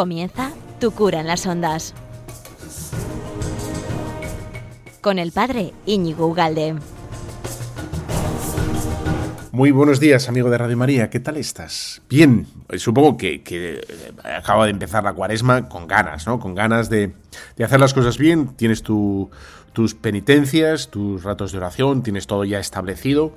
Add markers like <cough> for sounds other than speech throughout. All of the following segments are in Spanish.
Comienza Tu cura en las ondas. Con el padre Íñigo Ugalde. Muy buenos días, amigo de Radio María. ¿Qué tal estás? Bien, supongo que, que acaba de empezar la cuaresma con ganas, ¿no? Con ganas de, hacer las cosas bien. Tienes tu, tus penitencias, tus ratos de oración, tienes todo ya establecido.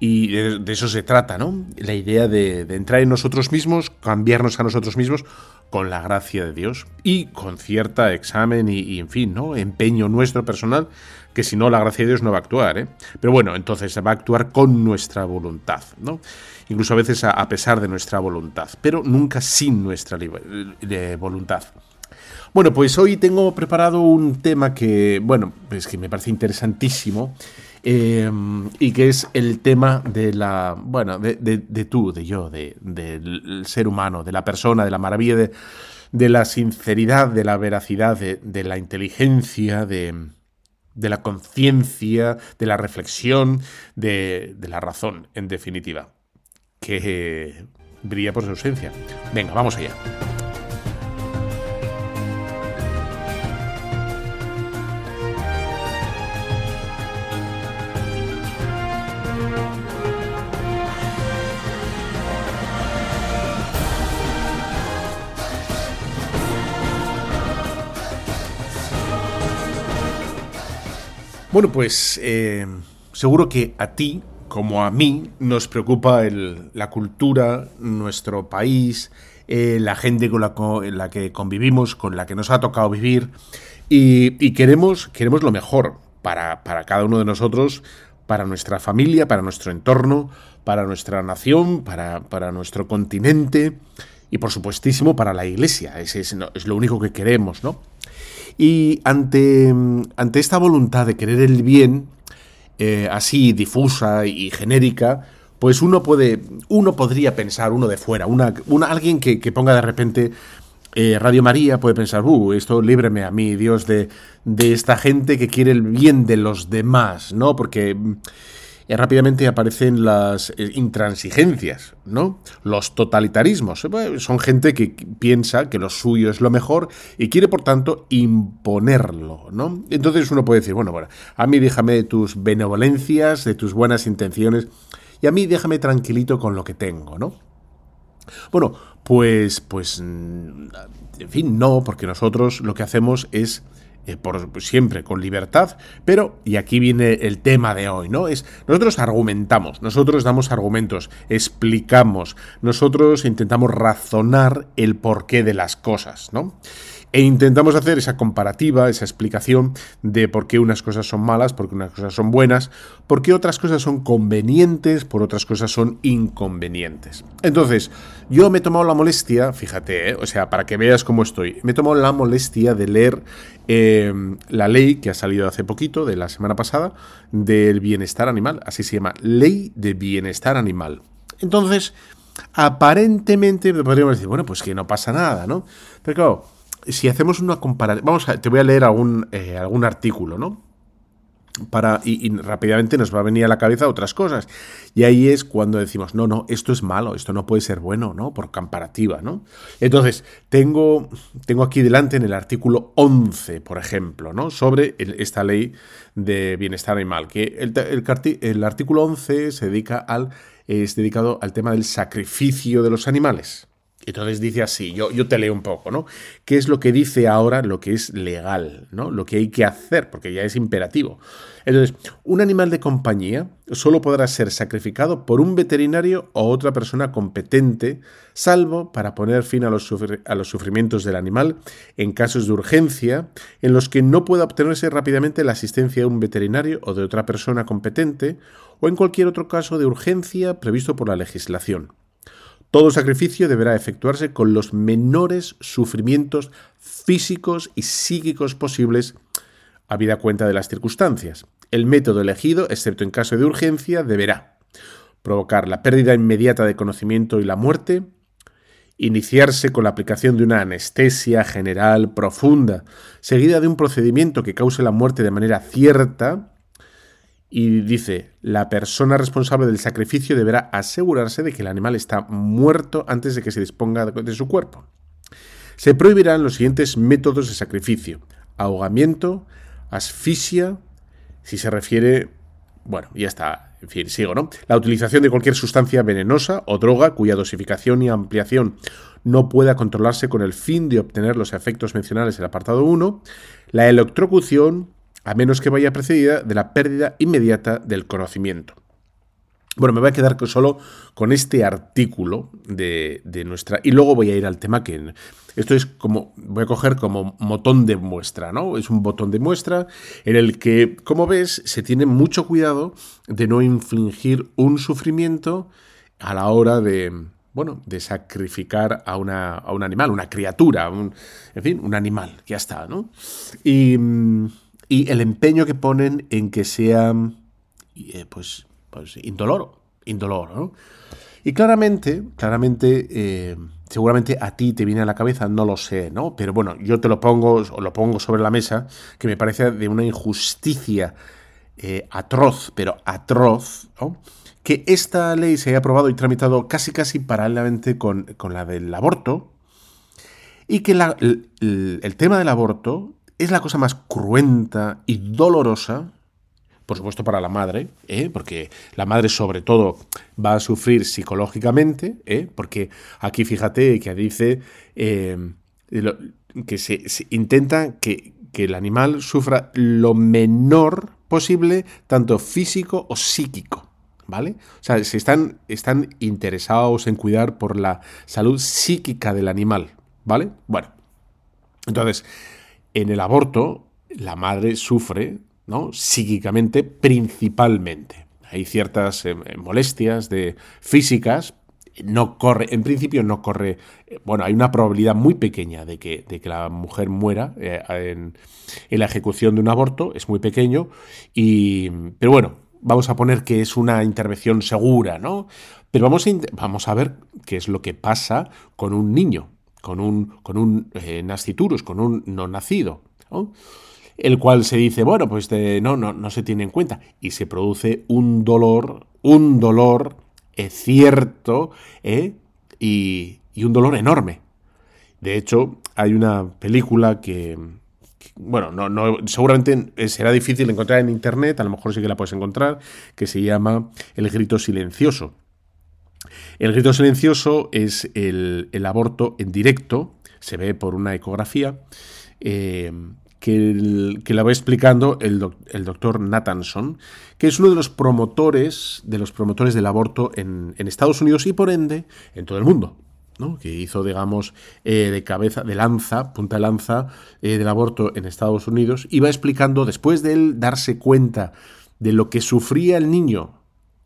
Y de, eso se trata, ¿no? La idea de, de, entrar en nosotros mismos, cambiarnos a nosotros mismos con la gracia de Dios y con cierta examen y, en fin, ¿no? Empeño nuestro personal, que si no la gracia de Dios no va a actuar, ¿eh? Pero bueno, entonces va a actuar con nuestra voluntad, ¿no? Incluso a veces a, pesar de nuestra voluntad, pero nunca sin nuestra voluntad. Bueno, pues hoy tengo preparado un tema que, bueno, pues que me parece interesantísimo eh, y que es el tema de la, bueno, de, de, de tú, de yo, de, del ser humano, de la persona, de la maravilla, de, de la sinceridad, de la veracidad, de, la inteligencia, de, la conciencia, de la reflexión, de, la razón, en definitiva, que brilla por su ausencia. Venga, vamos allá. Bueno, pues eh, seguro que a ti, como a mí, nos preocupa la cultura, nuestro país, eh, la gente con la, que convivimos, con la que nos ha tocado vivir, y, queremos, queremos lo mejor para, para cada uno de nosotros, para nuestra familia, para nuestro entorno, para nuestra nación, para, para nuestro continente y por supuestísimo para la iglesia. Es, es, es lo único que queremos, ¿no? Y ante, ante esta voluntad de querer el bien, eh, así difusa y genérica, pues uno puede, uno podría pensar, uno de fuera, una, una alguien que, que, ponga de repente eh, Radio María puede pensar, uh, esto líbreme a mí, Dios, de, de esta gente que quiere el bien de los demás, ¿no? Porque eh, rápidamente aparecen las eh, intransigencias, ¿no? Los totalitarismos. Eh, son gente que piensa que lo suyo es lo mejor y quiere, por tanto, imponerlo, ¿no? Entonces uno puede decir, bueno, bueno, a mí déjame de tus benevolencias, de tus buenas intenciones, y a mí déjame tranquilito con lo que tengo, ¿no? Bueno, pues, pues, en fin, no, porque nosotros lo que hacemos es eh, por siempre con libertad, pero, y aquí viene el tema de hoy, ¿no? Es, nosotros argumentamos, nosotros damos argumentos, explicamos, nosotros intentamos razonar el porqué de las cosas, ¿no? E intentamos hacer esa comparativa, esa explicación de por qué unas cosas son malas, por qué unas cosas son buenas, por qué otras cosas son convenientes, por otras cosas son inconvenientes. Entonces, yo me he tomado la molestia, fíjate, ¿eh? o sea, para que veas cómo estoy, me he tomado la molestia de leer eh, la ley que ha salido hace poquito, de la semana pasada, del bienestar animal, así se llama, Ley de Bienestar Animal. Entonces, aparentemente podríamos decir, bueno, pues que no pasa nada, ¿no? Pero claro, si hacemos una comparación, vamos a, te voy a leer algún, eh, algún artículo, ¿no? Para, y, rápidamente nos va a venir a la cabeza otras cosas. Y ahí es cuando decimos, no, no, esto es malo, esto no puede ser bueno, ¿no? Por comparativa, ¿no? Entonces, tengo, tengo aquí delante en el artículo 11, por ejemplo, ¿no? Sobre esta ley de bienestar animal, que el, el, el artículo 11 se dedica al, es dedicado al tema del sacrificio de los animales. Entonces dice así, yo, yo te leo un poco, ¿no? ¿Qué es lo que dice ahora lo que es legal, ¿no? Lo que hay que hacer, porque ya es imperativo. Entonces, un animal de compañía solo podrá ser sacrificado por un veterinario o otra persona competente, salvo para poner fin a los, a los sufrimientos del animal en casos de urgencia en los que no pueda obtenerse rápidamente la asistencia de un veterinario o de otra persona competente, o en cualquier otro caso de urgencia previsto por la legislación. Todo sacrificio deberá efectuarse con los menores sufrimientos físicos y psíquicos posibles, habida cuenta de las circunstancias. El método elegido, excepto en caso de urgencia, deberá provocar la pérdida inmediata de conocimiento y la muerte, iniciarse con la aplicación de una anestesia general profunda, seguida de un procedimiento que cause la muerte de manera cierta, y dice, la persona responsable del sacrificio deberá asegurarse de que el animal está muerto antes de que se disponga de su cuerpo. se prohibirán los siguientes métodos de sacrificio. Ahogamiento, asfixia, si se refiere... Bueno, ya está, en fin, sigo, ¿no? La utilización de cualquier sustancia venenosa o droga cuya dosificación y ampliación no pueda controlarse con el fin de obtener los efectos mencionados en el apartado 1. La electrocución, a menos que vaya precedida de la pérdida inmediata del conocimiento. Bueno, me voy a quedar solo con este artículo de, nuestra... Y luego voy a ir al tema que... Esto es como... Voy a coger como botón de muestra, ¿no? Es un botón de muestra en el que, como ves, se tiene mucho cuidado de no infligir un sufrimiento a la hora de... Bueno, de sacrificar a, una, a un animal, una criatura, un, en fin, un animal, ya está, ¿no? Y, y el empeño que ponen en que sea, eh, pues, pues indoloro, indoloro. Y claramente, claramente, eh, seguramente a ti te viene a la cabeza, no lo sé, ¿no? Pero bueno, yo te lo pongo, lo pongo sobre la mesa, que me parece de una injusticia eh, atroz, pero atroz, ¿no? Que esta ley se haya aprobado y tramitado casi casi paralelamente con, la del aborto, y que el tema del aborto es la cosa más cruenta y dolorosa por supuesto para la madre, ¿eh? porque la madre sobre todo va a sufrir psicológicamente, ¿eh? porque aquí fíjate que dice eh, que se, intenta que, el animal sufra lo menor posible, tanto físico o psíquico. ¿Vale? O sea, se están, están interesados en cuidar por la salud psíquica del animal. ¿Vale? Bueno. Entonces, en el aborto, la madre sufre psíquicamente principalmente. Hay ciertas eh, molestias de físicas, no corre, en principio no corre, eh, bueno, hay una probabilidad muy pequeña de que, la mujer muera eh, en, la ejecución de un aborto, es muy pequeño, y, pero bueno, vamos a poner que es una intervención segura, ¿no? Pero vamos a ver qué es lo que pasa con un niño, con un, con un nasciturus, con un no nacido, el cual se dice, bueno, pues no, no, no se tiene en cuenta. Y se produce un dolor, un dolor es cierto ¿eh? y, un dolor enorme. De hecho, hay una película que, bueno, no, no, seguramente será difícil encontrar en internet, a lo mejor sí que la puedes encontrar, que se llama El grito silencioso. El grito silencioso es el, aborto en directo, se ve por una ecografía, eh, que, la va explicando el, doctor Nathanson, que es uno de los promotores, de los promotores del aborto en, Estados Unidos y por ende en todo el mundo. ¿no? que hizo, digamos, eh, de cabeza, de lanza, punta de lanza eh, del aborto en Estados Unidos, y va explicando, después de él darse cuenta de lo que sufría el niño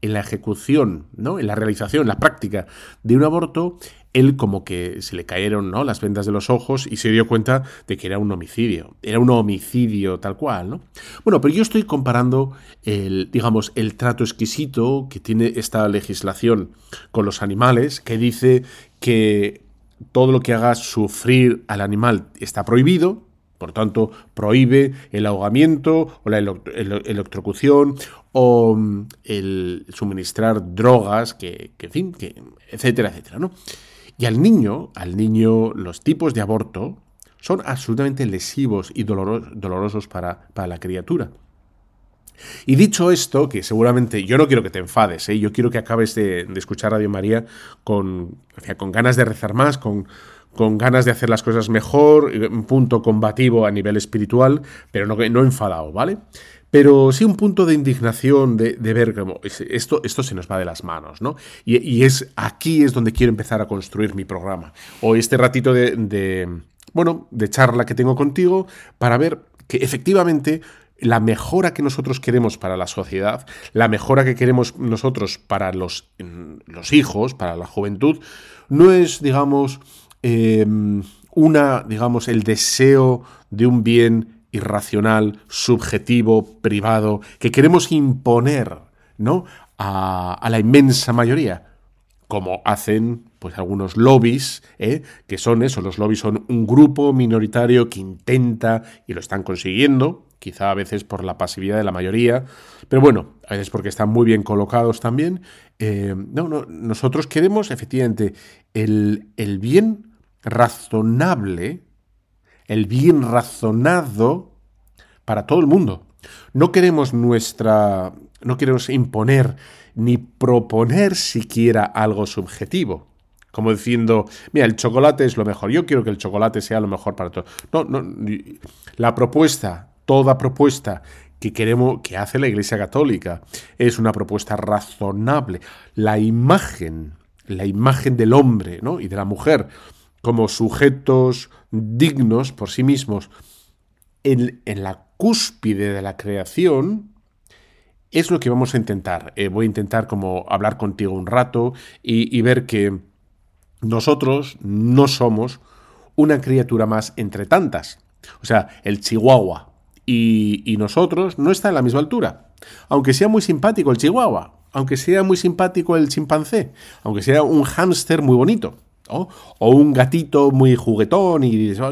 en la ejecución, ¿no? en la realización, en la práctica de un aborto, él como que se le cayeron ¿no? las vendas de los ojos y se dio cuenta de que era un homicidio. Era un homicidio tal cual, ¿no? Bueno, pero yo estoy comparando el, digamos, el trato exquisito que tiene esta legislación con los animales, que dice que todo lo que haga sufrir al animal está prohibido, por tanto, prohíbe el ahogamiento o la electrocución o mm, el suministrar drogas, que, en fin, que, etcétera, etcétera, ¿no? Y al niño, al niño, los tipos de aborto son absolutamente lesivos y dolorosos para, la criatura. Y dicho esto, que seguramente yo no quiero que te enfades, ¿eh? yo quiero que acabes de, escuchar Radio María con, con ganas de rezar más, con, con ganas de hacer las cosas mejor, un punto combativo a nivel espiritual, pero no, enfadado, ¿vale? pero sí un punto de indignación de, ver cómo esto, esto se nos va de las manos, ¿no? Y, es aquí es donde quiero empezar a construir mi programa. O este ratito de, bueno, de charla que tengo contigo para ver que efectivamente la mejora que nosotros queremos para la sociedad, la mejora que queremos nosotros para los, los hijos, para la juventud, no es, digamos, em, una, digamos, el deseo de un bien irracional, subjetivo, privado, que queremos imponer ¿no? a, la inmensa mayoría, como hacen pues algunos lobbies, ¿eh? que son eso, los lobbies son un grupo minoritario que intenta, y lo están consiguiendo, quizá a veces por la pasividad de la mayoría, pero bueno, a veces porque están muy bien colocados también. Eh, no, no, nosotros queremos efectivamente el, el bien razonable, el bien razonado para todo el mundo. No queremos nuestra. no queremos imponer ni proponer siquiera algo subjetivo. Como diciendo, mira, el chocolate es lo mejor. Yo quiero que el chocolate sea lo mejor para todos. No, no. La propuesta, toda propuesta que queremos, que hace la Iglesia Católica, es una propuesta razonable. La imagen, la imagen del hombre ¿no? y de la mujer como sujetos dignos por sí mismos en, la cúspide de la creación, es lo que vamos a intentar. Eh, voy a intentar como hablar contigo un rato y, ver que nosotros no somos una criatura más entre tantas. O sea, el chihuahua y, y, nosotros no está en la misma altura. Aunque sea muy simpático el chihuahua, aunque sea muy simpático el chimpancé, aunque sea un hámster muy bonito, o un gatito muy juguetón y dices,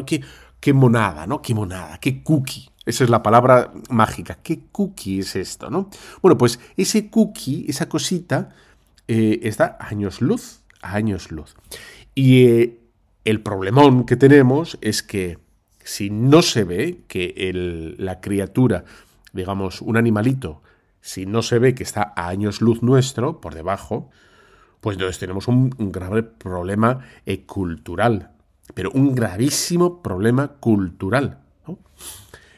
qué, monada, ¿no? Qué monada, qué cookie. Esa es la palabra mágica. ¿Qué cookie es esto, no? Bueno, pues ese cookie, esa cosita, eh, está a años luz, años luz. Y eh, el problemón que tenemos es que si no se ve que la criatura, digamos, un animalito, si no se ve que está a años luz nuestro, por debajo, pues entonces tenemos un, grave problema eh, cultural, pero un gravísimo problema cultural.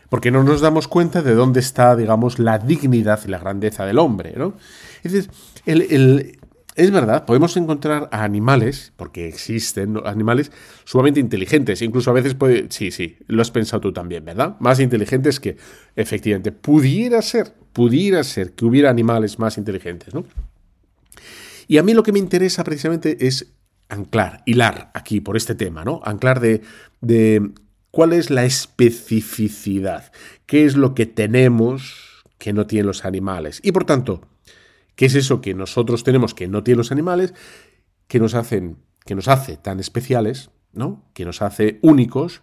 Porque no nos damos cuenta de dónde está, digamos, la dignidad y la grandeza del hombre. ¿no? Es, es verdad, podemos encontrar a animales, porque existen animales sumamente inteligentes, incluso a veces puede, sí, sí, lo has pensado tú también, ¿verdad? Más inteligentes que, efectivamente, pudiera ser, pudiera ser que hubiera animales más inteligentes, ¿no? Y a mí lo que me interesa precisamente es anclar, hilar aquí por este tema, ¿no? Anclar de, de cuál es la especificidad, qué es lo que tenemos que no tienen los animales. Y por tanto, ¿qué es eso que nosotros tenemos que no tienen los animales, que nos hacen, que nos hace tan especiales, ¿no? Que nos hace únicos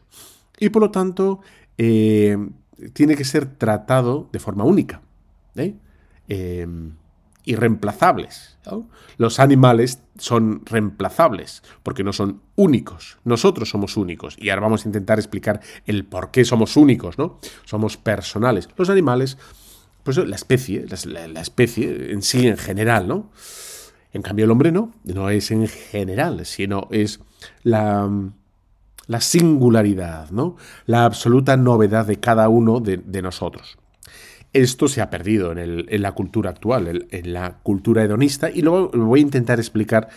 y por lo tanto eh, tiene que ser tratado de forma única. ¿eh? eh irreemplazables. Los animales son reemplazables porque no son únicos. Nosotros somos únicos. Y ahora vamos a intentar explicar el por qué somos únicos, ¿no? Somos personales. Los animales, pues la especie, la, especie en sí en general, ¿no? En cambio el hombre no, no es en general, sino es la, la singularidad, ¿no? La absoluta novedad de cada uno de nosotros. Esto se ha perdido en, la cultura actual, en, la cultura hedonista, y luego voy a intentar explicar,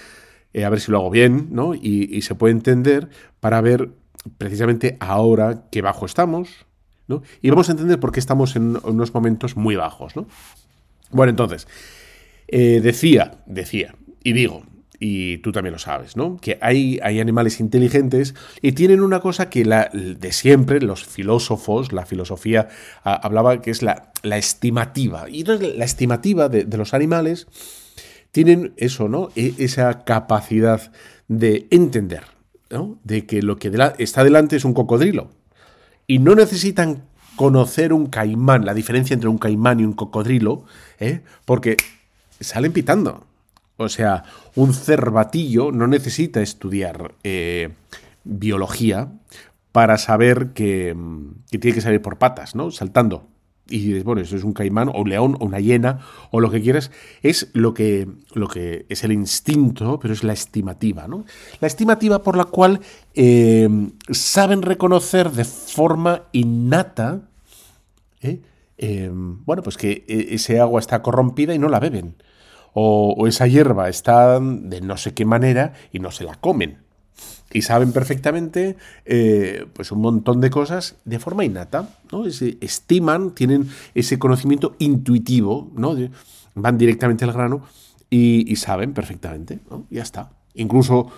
eh, a ver si lo hago bien, ¿no? Y, se puede entender para ver precisamente ahora qué bajo estamos, ¿no? Y vamos a entender por qué estamos en unos momentos muy bajos, ¿no? Bueno, entonces, eh, decía, decía, y digo, y tú también lo sabes, ¿no? Que hay, hay animales inteligentes y tienen una cosa que la, de siempre los filósofos, la filosofía hablaba que es la, la, estimativa. Y entonces la estimativa de, los animales tienen eso, ¿no? E, esa capacidad de entender, ¿no? De que lo que está delante es un cocodrilo. Y no necesitan conocer un caimán, la diferencia entre un caimán y un cocodrilo, ¿eh? porque salen pitando. O sea, un cervatillo no necesita estudiar eh, biología para saber que, tiene que salir por patas, ¿no? Saltando. Y dices, bueno, eso es un caimán o un león o una hiena o lo que quieras. Es lo que, lo que es el instinto, pero es la estimativa, ¿no? La estimativa por la cual eh, saben reconocer de forma innata, ¿eh? bueno, pues que ese agua está corrompida y no la beben o, esa hierba está de no sé qué manera y no se la comen. Y saben perfectamente eh, pues un montón de cosas de forma innata, ¿no? estiman, tienen ese conocimiento intuitivo, ¿no? van directamente al grano y, y saben perfectamente, ¿no? Ya está. Incluso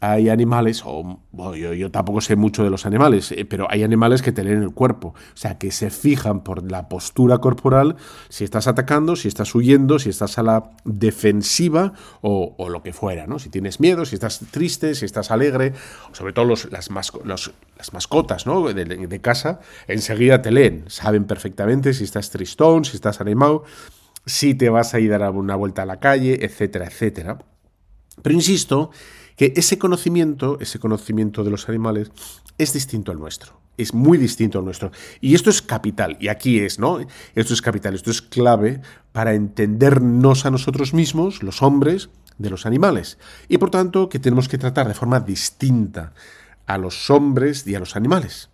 hay animales, o yo, tampoco sé mucho de los animales, eh, pero hay animales que te leen el cuerpo, o sea, que se fijan por la postura corporal, si estás atacando, si estás huyendo, si estás a la defensiva o, lo que fuera, ¿no? Si tienes miedo, si estás triste, si estás alegre, sobre todo los, las, las mascotas ¿no? de, de casa, enseguida te leen, saben perfectamente si estás tristón, si estás animado, si te vas a ir a dar una vuelta a la calle, etcétera, etcétera. Pero insisto que ese conocimiento, ese conocimiento de los animales, es distinto al nuestro. Es muy distinto al nuestro. Y esto es capital. Y aquí es, ¿no? Esto es capital. Esto es clave para entendernos a nosotros mismos, los hombres, de los animales. Y por tanto, que tenemos que tratar de forma distinta a los hombres y a los animales.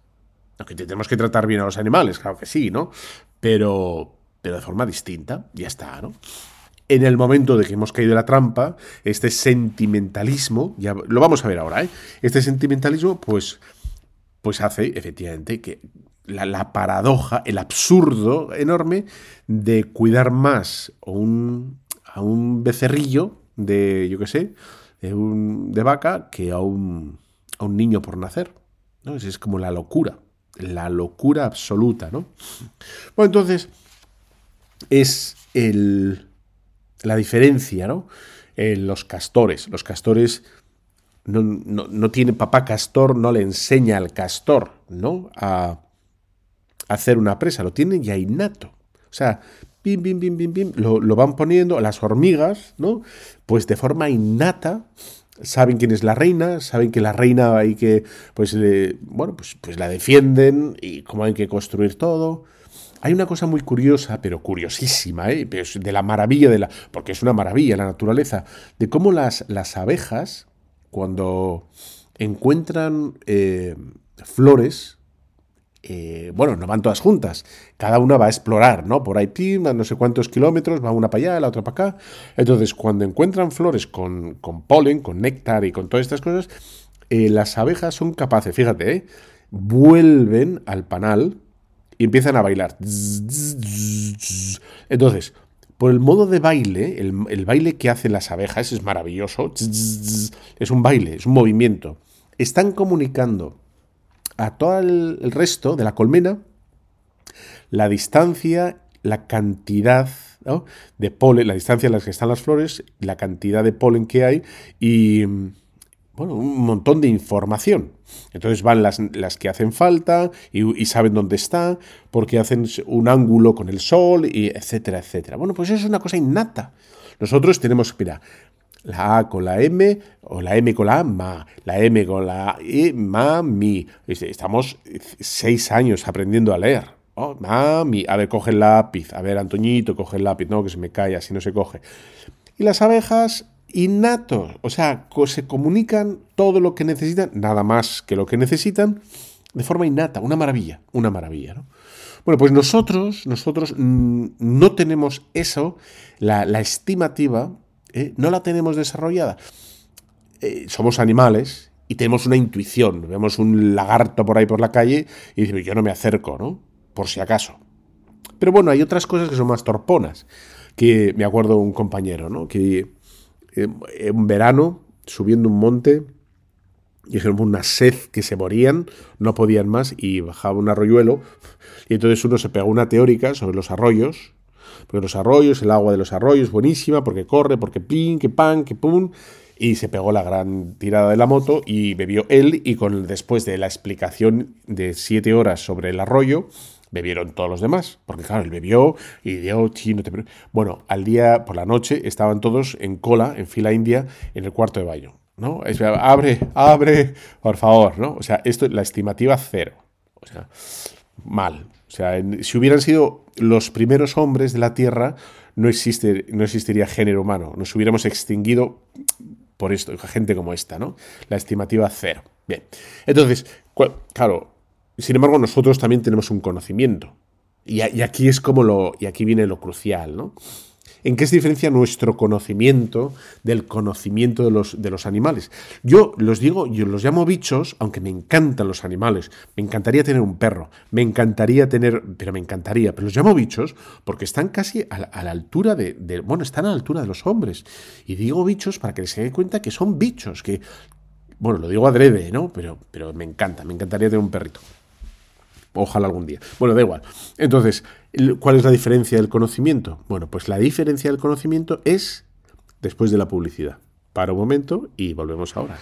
Aunque tenemos que tratar bien a los animales, claro que sí, ¿no? Pero, pero de forma distinta, ya está, ¿no? En el momento de que hemos caído en la trampa, este sentimentalismo, ya lo vamos a ver ahora, ¿eh? Este sentimentalismo, pues, pues hace efectivamente que la, paradoja, el absurdo enorme de cuidar más a un, a un becerrillo de, yo qué sé, de, de vaca que a un, a un niño por nacer. ¿no? Es, como la locura, la locura absoluta, ¿no? Bueno, entonces es el, la diferencia, ¿no? En los castores. Los castores no, no, no, tiene papá castor, no le enseña al castor, ¿no? A, hacer una presa, lo tiene ya innato. O sea, bim, bim, bim, bim, lo, lo van poniendo, las hormigas, ¿no? Pues de forma innata saben quién es la reina, saben que la reina hay que, pues, bueno, pues, pues la defienden y cómo hay que construir todo. Hay una cosa muy curiosa, pero curiosísima, ¿eh? de la maravilla de la, porque es una maravilla la naturaleza, de cómo las, las abejas, cuando encuentran eh, flores, eh, bueno, no van todas juntas, cada una va a explorar, ¿no? Por ahí, pim, no sé cuántos kilómetros, va una para allá, la otra para acá. Entonces, cuando encuentran flores con, con polen, con néctar y con todas estas cosas, las abejas son capaces, fíjate, vuelven al panal y empiezan a bailar. Entonces, por el modo de baile, el, baile que hacen las abejas es maravilloso, es un baile, es un movimiento. Están comunicando a todo el resto de la colmena la distancia, la cantidad de polen, la distancia en la que están las flores, la cantidad de polen que hay y bueno, un montón de información. Entonces van las, las que hacen falta y, saben dónde está, porque hacen un ángulo con el sol, y etcétera, etcétera. Bueno, pues eso es una cosa innata. Nosotros tenemos, mira, la A con la M o la M con la A, ma, la M con la E, ma, mi. Estamos seis años aprendiendo a leer. Oh, mami, a ver, coge el lápiz. A ver, Antoñito, coge el lápiz. No, que se me cae, así no se coge. Y las abejas, innatos. O sea, se comunican todo lo que necesitan, nada más que lo que necesitan, de forma innata. Una maravilla, una maravilla, ¿no? Bueno, pues nosotros, nosotros no tenemos eso, la, la estimativa ¿eh? no la tenemos desarrollada. Eh, somos animales y tenemos una intuición. Vemos un lagarto por ahí por la calle y decimos, yo no me acerco, ¿no? Por si acaso. Pero bueno, hay otras cosas que son más torponas. Que me acuerdo un compañero, ¿no? Que en verano, subiendo un monte, dijeron una sed que se morían, no podían más y bajaba un arroyuelo. Y entonces uno se pegó una teórica sobre los arroyos porque los arroyos, el agua de los arroyos, buenísima, porque corre, porque pin, que pan, que pum. Y se pegó la gran tirada de la moto y bebió él y con después de la explicación de siete horas sobre el arroyo, bebieron todos los demás, porque claro, él bebió y dio, chino, te... bueno, al día por la noche estaban todos en cola, en fila india, en el cuarto de baño, ¿no? abre, abre, por favor, ¿no? O sea, esto, la estimativa cero, o sea, mal, o sea, si hubieran sido los primeros hombres de la Tierra, no, existe, no existiría género humano. Nos hubiéramos extinguido por esto, gente como esta, ¿no? La estimativa cero. Bien. Entonces, claro, sin embargo, nosotros también tenemos un conocimiento. Y, aquí es como lo. Y aquí viene lo crucial, ¿no? ¿En qué se diferencia nuestro conocimiento del conocimiento de los, de los animales? Yo los digo, yo los llamo bichos, aunque me encantan los animales. Me encantaría tener un perro, me encantaría tener, pero me encantaría, pero los llamo bichos porque están casi a, la altura de, bueno, están a la altura de los hombres. Y digo bichos para que se den cuenta que son bichos, que, bueno, lo digo adrede, ¿no? Pero, pero me encanta, me encantaría tener un perrito. Ojalá algún día. Bueno, da igual. Entonces, ¿cuál es la diferencia del conocimiento? Bueno, pues la diferencia del conocimiento es después de la publicidad. Para un momento y volvemos ahora.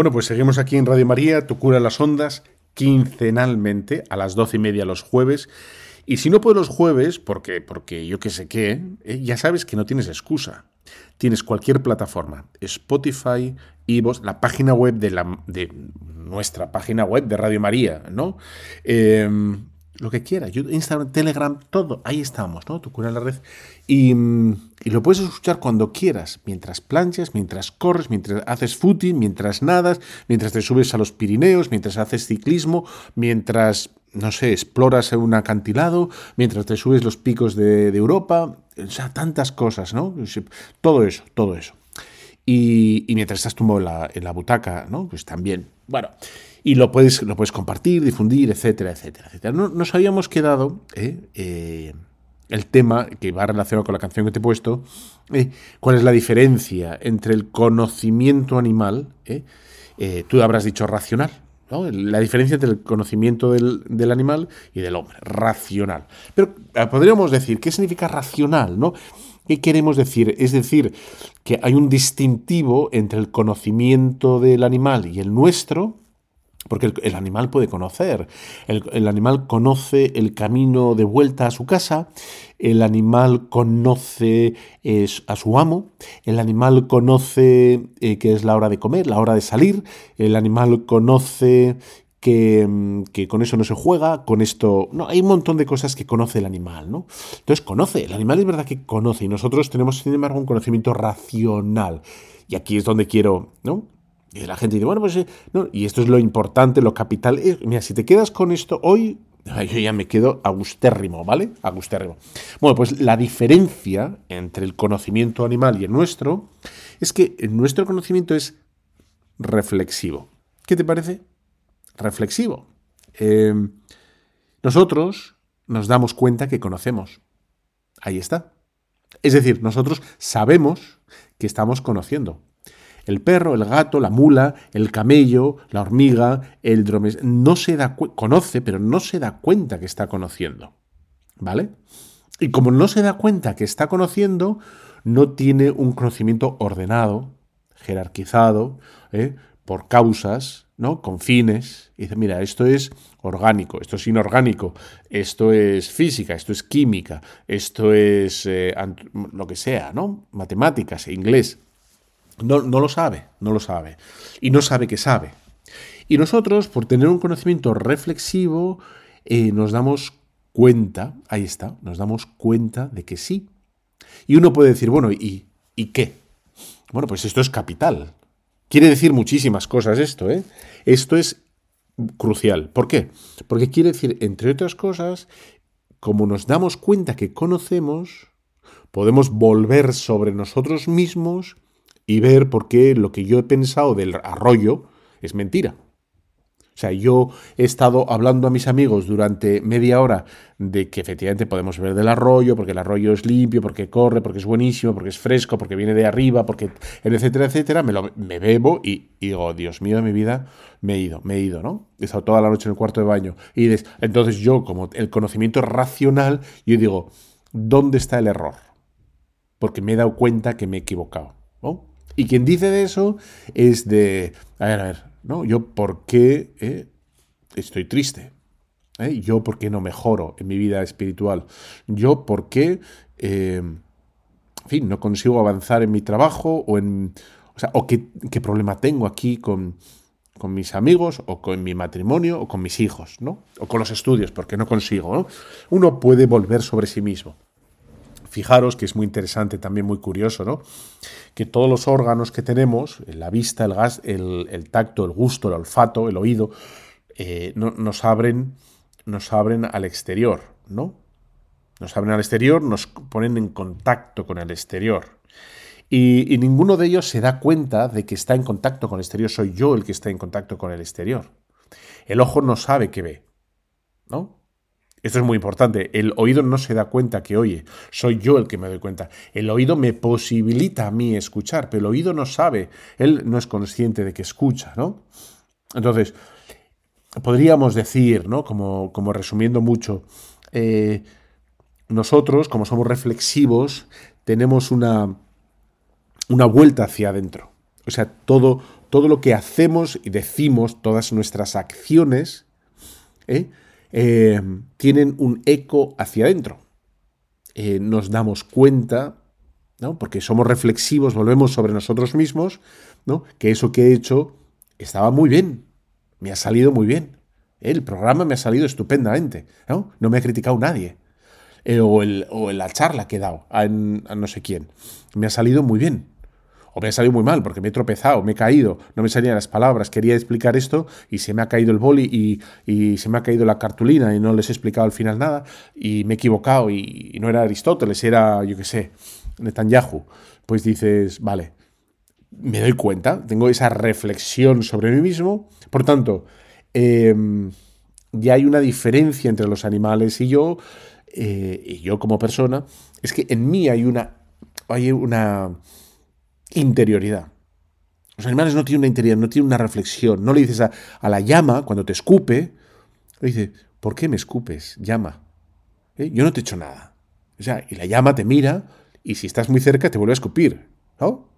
Bueno, pues seguimos aquí en Radio María, Tu cura las ondas, quincenalmente, a las doce y media los jueves. Y si no puedes los jueves, porque, porque yo qué sé qué, eh, ya sabes que no tienes excusa. Tienes cualquier plataforma, Spotify, Ivos, la página web de, la, de nuestra página web de Radio María, ¿no? Em, lo que quieras, Instagram, Telegram, todo, ahí estamos, ¿no? Tu cura en la red. Y, y, lo puedes escuchar cuando quieras, mientras planchas, mientras corres, mientras haces footing, mientras nadas, mientras te subes a los Pirineos, mientras haces ciclismo, mientras, no sé, exploras un acantilado, mientras te subes los picos de, de Europa, o sea, tantas cosas, ¿no? Todo eso, todo eso. Y, y mientras estás tumbado en la, en la butaca, ¿no? Pues también. Bueno y lo puedes, lo puedes compartir, difundir, etcétera, etcétera, etcétera. nos habíamos quedado eh, eh, el tema que va relacionado con la canción que te he puesto, eh, cuál es la diferencia entre el conocimiento animal, tú habrás dicho racional, ¿no? la diferencia entre el conocimiento del, del, animal y del hombre, racional. Pero podríamos decir, ¿qué significa racional? ¿no? ¿Qué queremos decir? Es decir, que hay un distintivo entre el conocimiento del animal y el nuestro, porque el, animal puede conocer. El, animal conoce el camino de vuelta a su casa, el animal conoce a su amo, el animal conoce eh, que es la hora de comer, la hora de salir, el animal conoce que, mm, que, con eso no se juega, con esto... No, hay un montón de cosas que conoce el animal, ¿no? Entonces conoce, el animal es verdad que conoce y nosotros tenemos, sin embargo, un conocimiento racional. Y aquí es donde quiero, ¿no? Y la gente dice, bueno, pues no, y esto es lo importante, lo capital. Eh, mira, si te quedas con esto hoy, <laughs> yo ya me quedo agustérrimo, ¿vale? Agustérrimo. Bueno, pues la diferencia entre el conocimiento animal y el nuestro es que nuestro conocimiento es reflexivo. ¿Qué te parece? Reflexivo. Em, nosotros nos damos cuenta que conocemos. Ahí está. Es decir, nosotros sabemos que estamos conociendo. El perro, el gato, la mula, el camello, la hormiga, el dromes, no se da conoce, pero no se da cuenta que está conociendo. ¿Vale? Y como no se da cuenta que está conociendo, no tiene un conocimiento ordenado, jerarquizado, ¿eh? por causas, ¿no? Con fines. Y dice, mira, esto es orgánico, esto es inorgánico, esto es física, esto es química, esto es eh, lo que sea, ¿no? Matemáticas, inglés. No, lo sabe, no lo sabe. Y no sabe que sabe. Y nosotros, por tener un conocimiento reflexivo, eh, nos damos cuenta, ahí está, nos damos cuenta de que sí. Y uno puede decir, bueno, ¿y, ¿y qué? Bueno, pues esto es capital. Quiere decir muchísimas cosas esto, ¿eh? Esto es crucial. ¿Por qué? Porque quiere decir, entre otras cosas, como nos damos cuenta que conocemos, podemos volver sobre nosotros mismos y ver por qué lo que yo he pensado del arroyo es mentira. O sea, yo he estado hablando a mis amigos durante media hora de que efectivamente podemos ver del arroyo, porque el arroyo es limpio, porque corre, porque es buenísimo, porque es fresco, porque viene de arriba, porque etcétera, etcétera, me, lo, me bebo y, digo, Dios mío de mi vida, me he ido, me he ido, ¿no? He estado toda la noche en el cuarto de baño. Y entonces yo, como el conocimiento racional, yo digo, ¿dónde está el error? Porque me he dado cuenta que me he equivocado, ¿no? Y quien dice de eso es de, a ver, a ver, ¿no? Yo por qué eh, estoy triste. ¿Eh? Yo por qué no mejoro en mi vida espiritual. Yo por qué, eh, en fin, no consigo avanzar en mi trabajo o en... O sea, qué, problema tengo aquí con, con mis amigos o con mi matrimonio o con mis hijos, ¿no? O con los estudios, porque no consigo, ¿no? Uno puede volver sobre sí mismo. Fijaros que es muy interesante, también muy curioso, ¿no? Que todos los órganos que tenemos, la vista, el, gas, el, tacto, el gusto, el olfato, el oído, eh, nos, abren, nos abren al exterior, ¿no? Nos abren al exterior, nos ponen en contacto con el exterior. Y, y, ninguno de ellos se da cuenta de que está en contacto con el exterior, soy yo el que está en contacto con el exterior. El ojo no sabe que ve, ¿no? Esto es muy importante. El oído no se da cuenta que oye, soy yo el que me doy cuenta. El oído me posibilita a mí escuchar, pero el oído no sabe, él no es consciente de que escucha, ¿no? Entonces, podríamos decir, ¿no? Como, como resumiendo mucho, eh, nosotros, como somos reflexivos, tenemos una, una vuelta hacia adentro. O sea, todo, todo lo que hacemos y decimos, todas nuestras acciones, ¿eh? Eh, tienen un eco hacia adentro. Eh, nos damos cuenta, ¿no? porque somos reflexivos, volvemos sobre nosotros mismos, ¿no? que eso que he hecho estaba muy bien, me ha salido muy bien. El programa me ha salido estupendamente, ¿no? No me ha criticado nadie. o, el, o, la charla que he dado a no sé quién. Me ha salido muy bien o me ha salido muy mal porque me he tropezado, me he caído, no me salían las palabras, quería explicar esto y se me ha caído el boli y, se me ha caído la cartulina y no les he explicado al final nada y me he equivocado y, no era Aristóteles, era, yo qué sé, Netanyahu. Pues dices, vale, me doy cuenta, tengo esa reflexión sobre mí mismo, por tanto, em, ya hay una diferencia entre los animales y yo, eh, y yo como persona, es que en mí hay una, hay una, interioridad. Los animales no tienen una interioridad, no tienen una reflexión. No le dices a, la llama, cuando te escupe, le dices, ¿por qué me escupes, llama? ¿Eh? Yo no te he hecho nada. O sea, y la llama te mira y si estás muy cerca te vuelve a escupir, ¿no?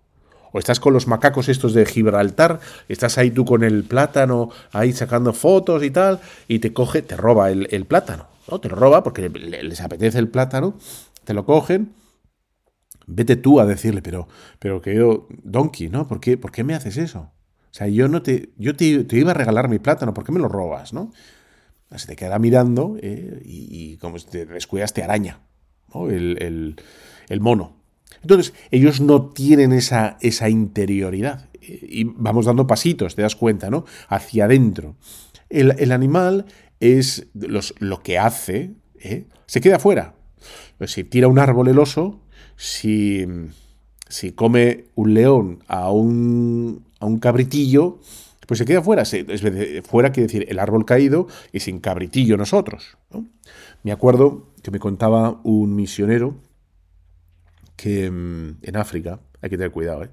O estás con los macacos estos de Gibraltar, estás ahí tú con el plátano, ahí sacando fotos y tal, y te coge, te roba el, el plátano, ¿no? Te lo roba porque les apetece el plátano, te lo cogen Vete tú a decirle, pero, pero querido Donkey, ¿no? ¿Por qué, ¿Por qué me haces eso? O sea, yo no te, yo te, iba a regalar mi plátano, ¿por qué me lo robas, no? Se te queda mirando eh, y, como te descuidas te araña, ¿no? el, mono. Entonces, ellos no tienen esa, esa interioridad. Y vamos dando pasitos, te das cuenta, ¿no? Hacia adentro. El, animal es los, lo que hace, ¿eh? se queda afuera. Si tira un árbol el oso, si, si come un león a un, a un cabritillo, pues se queda fuera. fuera quiere decir el árbol caído y sin cabritillo nosotros. Me acuerdo que me contaba un misionero que mm, en África, hay que tener cuidado, ¿eh?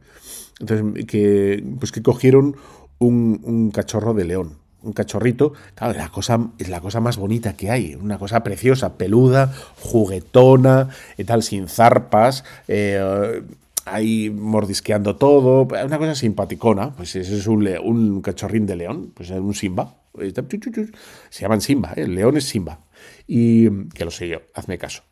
Entonces, que, pues que cogieron un cachorro de león un cachorrito, claro, la cosa, es la cosa más bonita que hay, una cosa preciosa, peluda, juguetona, y tal, sin zarpas, eh, ahí mordisqueando todo, una cosa simpaticona, pues ese es un, un cachorrín de león, pues es un Simba, se llaman Simba, ¿eh? el león es Simba, y que lo sé yo, hazme caso.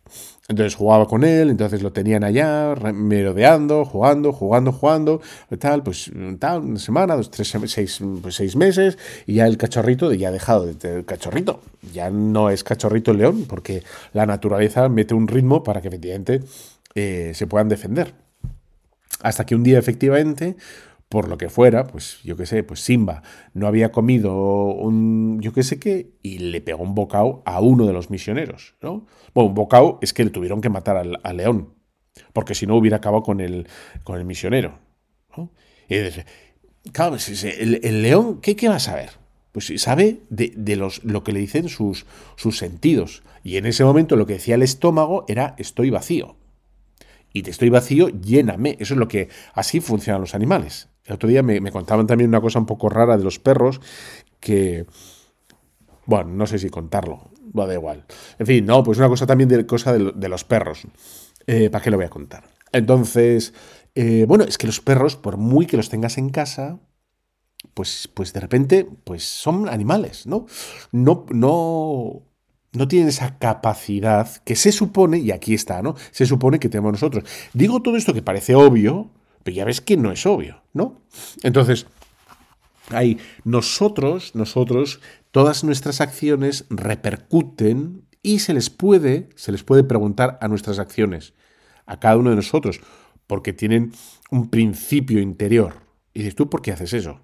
Entonces jugaba con él, entonces lo tenían allá, merodeando, jugando, jugando, jugando, tal, pues tal, una semana, dos, tres, seis, pues seis meses, y ya el cachorrito ya ha dejado de tener cachorrito. Ya no es cachorrito el león, porque la naturaleza mete un ritmo para que efectivamente eh, se puedan defender. Hasta que un día efectivamente por lo que fuera, pues yo qué sé, pues Simba no había comido un yo qué sé qué y le pegó un bocado a uno de los misioneros, ¿no? Bueno, un bocado es que le tuvieron que matar al, león, porque si no hubiera acabado con el, con el misionero, ¿no? Y claro, pues, el, el, león, ¿qué, ¿qué va a saber? Pues sabe de, de los, lo que le dicen sus, sus sentidos. Y en ese momento lo que decía el estómago era estoy vacío y te estoy vacío, lléname. Eso es lo que así funcionan los animales. El otro día me, contaban también una cosa un poco rara de los perros que, bueno, no sé si contarlo, va da igual. En fin, no, pues una cosa también de cosa de, los perros. Eh, ¿Para qué lo voy a contar? Entonces, eh, bueno, es que los perros, por muy que los tengas en casa, pues, pues de repente, pues son animales, ¿no? No, no, no tienen esa capacidad que se supone, y aquí está, ¿no? Se supone que tenemos nosotros. Digo todo esto que parece obvio, pero ya ves que no es obvio, ¿no? Entonces, ahí nosotros, nosotros, todas nuestras acciones repercuten y se les puede, se les puede preguntar a nuestras acciones, a cada uno de nosotros, porque tienen un principio interior. Y dices, ¿tú por qué haces eso?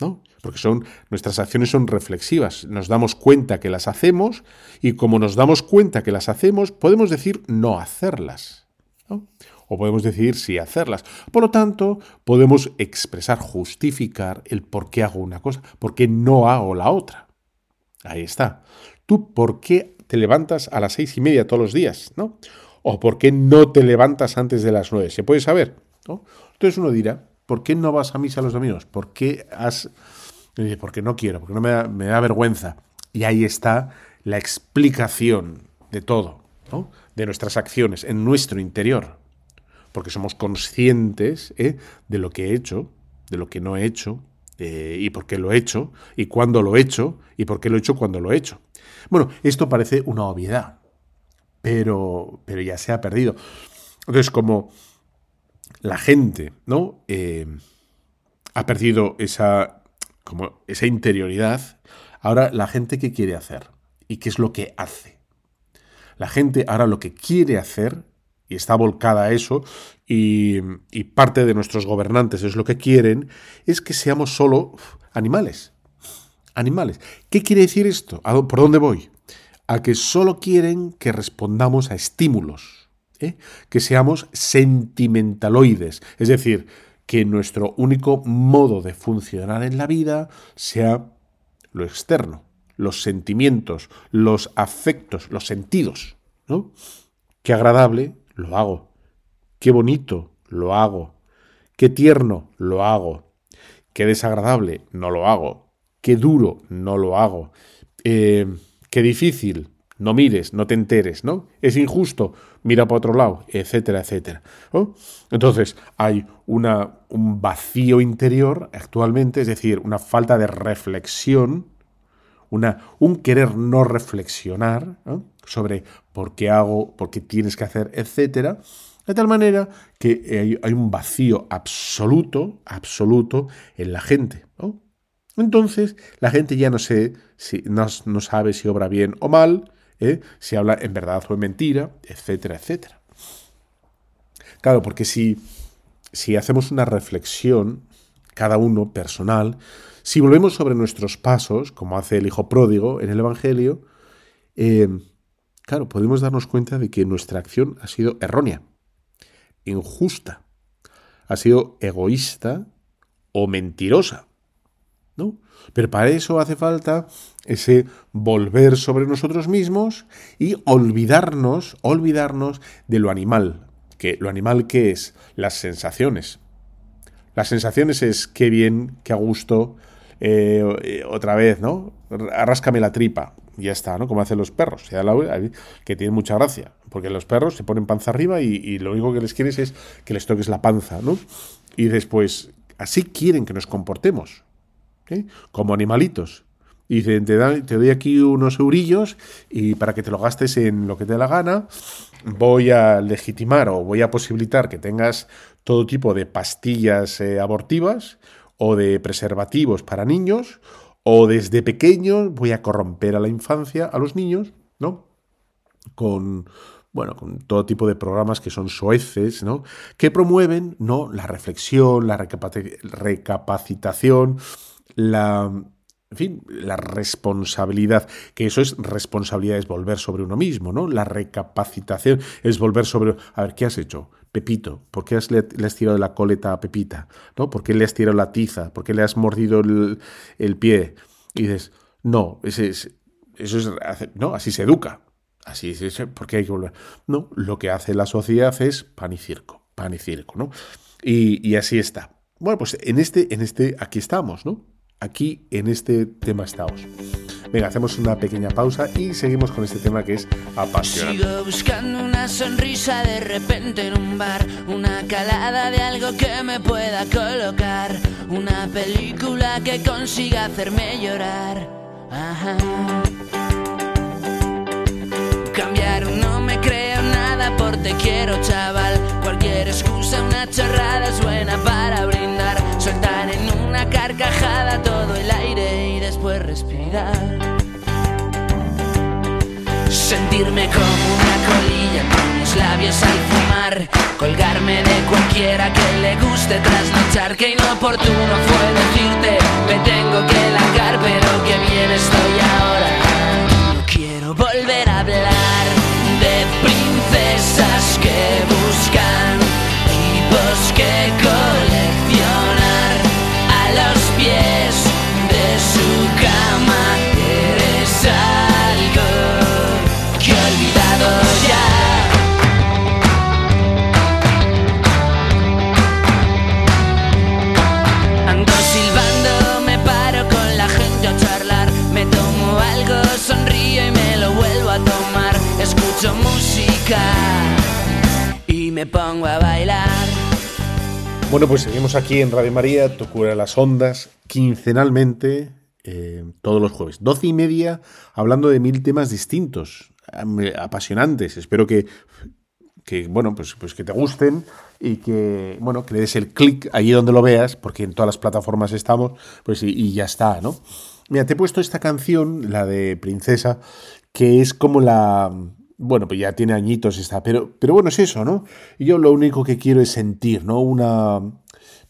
¿No? Porque son, nuestras acciones son reflexivas. Nos damos cuenta que las hacemos y como nos damos cuenta que las hacemos, podemos decir no hacerlas. ¿no? O podemos decidir si hacerlas. Por lo tanto, podemos expresar, justificar el por qué hago una cosa, por qué no hago la otra. Ahí está. ¿Tú por qué te levantas a las seis y media todos los días? ¿no? ¿O por qué no te levantas antes de las nueve? ¿Se puede saber? Entonces uno dirá, ¿por qué no vas a misa los domingos? ¿Por qué has...? Porque no quiero, porque no me da, me da vergüenza. Y ahí está la explicación de todo, de nuestras acciones en nuestro interior porque somos conscientes ¿eh? de lo que he hecho, de lo que no he hecho, eh, y por qué lo he hecho, y cuándo lo he hecho, y por qué lo he hecho cuando lo he hecho. Bueno, esto parece una obviedad, pero, pero ya se ha perdido. Entonces, como la gente, ¿no? Eh, ha perdido esa, como esa interioridad, ahora la gente qué quiere hacer y qué es lo que hace. La gente ahora lo que quiere hacer y está volcada a eso, y, parte de nuestros gobernantes es lo que quieren, es que seamos solo animales. Animales. ¿Qué quiere decir esto? ¿Por dónde voy? A que solo quieren que respondamos a estímulos, ¿eh? que seamos sentimentaloides, es decir, que nuestro único modo de funcionar en la vida sea lo externo, los sentimientos, los afectos, los sentidos. Qué agradable lo hago. Qué bonito, lo hago. Qué tierno, lo hago. Qué desagradable, no lo hago. Qué duro, no lo hago. Eh, qué difícil, no mires, no te enteres, ¿no? Es injusto, mira para otro lado, etcétera, etcétera. Entonces, hay una, un vacío interior actualmente, es decir, una falta de reflexión, una, un querer no reflexionar sobre por qué hago, por qué tienes que hacer, etcétera, de tal manera que hay, un vacío absoluto, absoluto en la gente. Entonces, la gente ya no, sé si, no, sabe si obra bien o mal, ¿eh? si habla en verdad o en mentira, etcétera, etcétera. Claro, porque si, si hacemos una reflexión, cada uno personal, si volvemos sobre nuestros pasos, como hace el Hijo Pródigo en el Evangelio, eh, claro, podemos darnos cuenta de que nuestra acción ha sido errónea, injusta, ha sido egoísta o mentirosa. ¿no? Pero para eso hace falta ese volver sobre nosotros mismos y olvidarnos, olvidarnos de lo animal. Que lo animal que es las sensaciones. Las sensaciones es qué bien, qué a gusto, eh, otra vez, ¿no? Arráscame la tripa, ya está, ¿no? Como hacen los perros, que tiene mucha gracia, porque los perros se ponen panza arriba y, lo único que les quieres es que les toques la panza, ¿no? Y después, así quieren que nos comportemos, ¿eh? como animalitos. Y dicen, te, te doy aquí unos eurillos y para que te lo gastes en lo que te dé la gana, voy a legitimar o voy a posibilitar que tengas todo tipo de pastillas eh, abortivas o de preservativos para niños o desde pequeños voy a corromper a la infancia, a los niños, ¿no? Con, bueno, con todo tipo de programas que son soeces, ¿no? Que promueven, ¿no? La reflexión, la recapacitación, la, en fin, la responsabilidad, que eso es responsabilidad, es volver sobre uno mismo, ¿no? La recapacitación es volver sobre, a ver, ¿qué has hecho? Pepito, ¿por qué le, has tirado la coleta a Pepita? ¿No? ¿Por qué le has tirado la tiza? ¿Por qué le has mordido el, pie? Y dices, no, ese es, eso es, no, así se educa. Así es, porque hay que volver. No, lo que hace la sociedad es pan y circo, pan y circo, ¿no? Y, y así está. Bueno, pues en este, en este, aquí estamos, ¿no? Aquí en este tema estamos. Venga, hacemos una pequeña pausa y seguimos con este tema que es apasionante. Sigo buscando una sonrisa de repente en un bar, una calada de algo que me pueda colocar, una película que consiga hacerme llorar. Ajá. Cambiar no me creo nada por te quiero, chaval. Cualquier excusa, una chorrada es buena para brindar, soltar en una carcajada todo el aire y después respirar sentirme como una colilla con mis labios al fumar, colgarme de cualquiera que le guste trasnochar, que inoportuno fue decirte, me tengo que largar, pero que bien estoy ahora. No quiero volver a hablar de princesas que me pongo a bailar. Bueno, pues seguimos aquí en Radio María, tu las ondas, quincenalmente, eh, todos los jueves, doce y media, hablando de mil temas distintos, apasionantes. Espero que, que bueno, pues, pues que te gusten y que, bueno, que le des el clic allí donde lo veas, porque en todas las plataformas estamos, pues y, y ya está, ¿no? Mira, te he puesto esta canción, la de Princesa, que es como la, bueno, pues ya tiene añitos esta, pero, pero bueno, es eso, ¿no? Y yo lo único que quiero es sentir, ¿no? Una,